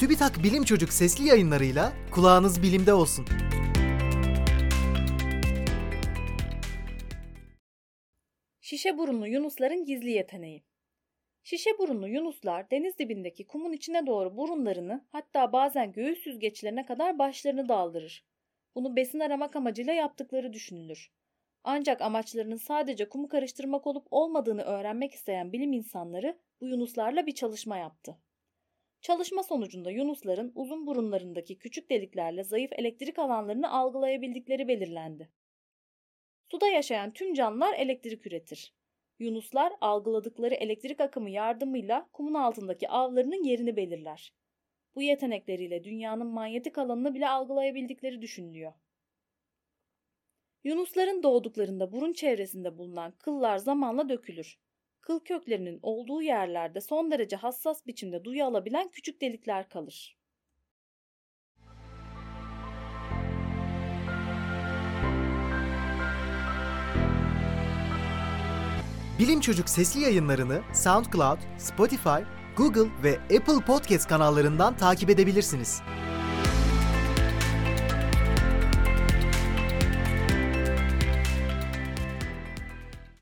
TÜBİTAK Bilim Çocuk sesli yayınlarıyla kulağınız bilimde olsun. Şişe burunlu yunusların gizli yeteneği. Şişe burunlu yunuslar deniz dibindeki kumun içine doğru burunlarını hatta bazen göğüs süzgeçlerine kadar başlarını daldırır. Bunu besin aramak amacıyla yaptıkları düşünülür. Ancak amaçlarının sadece kumu karıştırmak olup olmadığını öğrenmek isteyen bilim insanları bu yunuslarla bir çalışma yaptı. Çalışma sonucunda yunusların uzun burunlarındaki küçük deliklerle zayıf elektrik alanlarını algılayabildikleri belirlendi. Suda yaşayan tüm canlılar elektrik üretir. Yunuslar algıladıkları elektrik akımı yardımıyla kumun altındaki avlarının yerini belirler. Bu yetenekleriyle dünyanın manyetik alanını bile algılayabildikleri düşünülüyor. Yunusların doğduklarında burun çevresinde bulunan kıllar zamanla dökülür. Kıl köklerinin olduğu yerlerde son derece hassas biçimde duyu alabilen küçük delikler kalır. Bilim Çocuk sesli yayınlarını SoundCloud, Spotify, Google ve Apple Podcast kanallarından takip edebilirsiniz.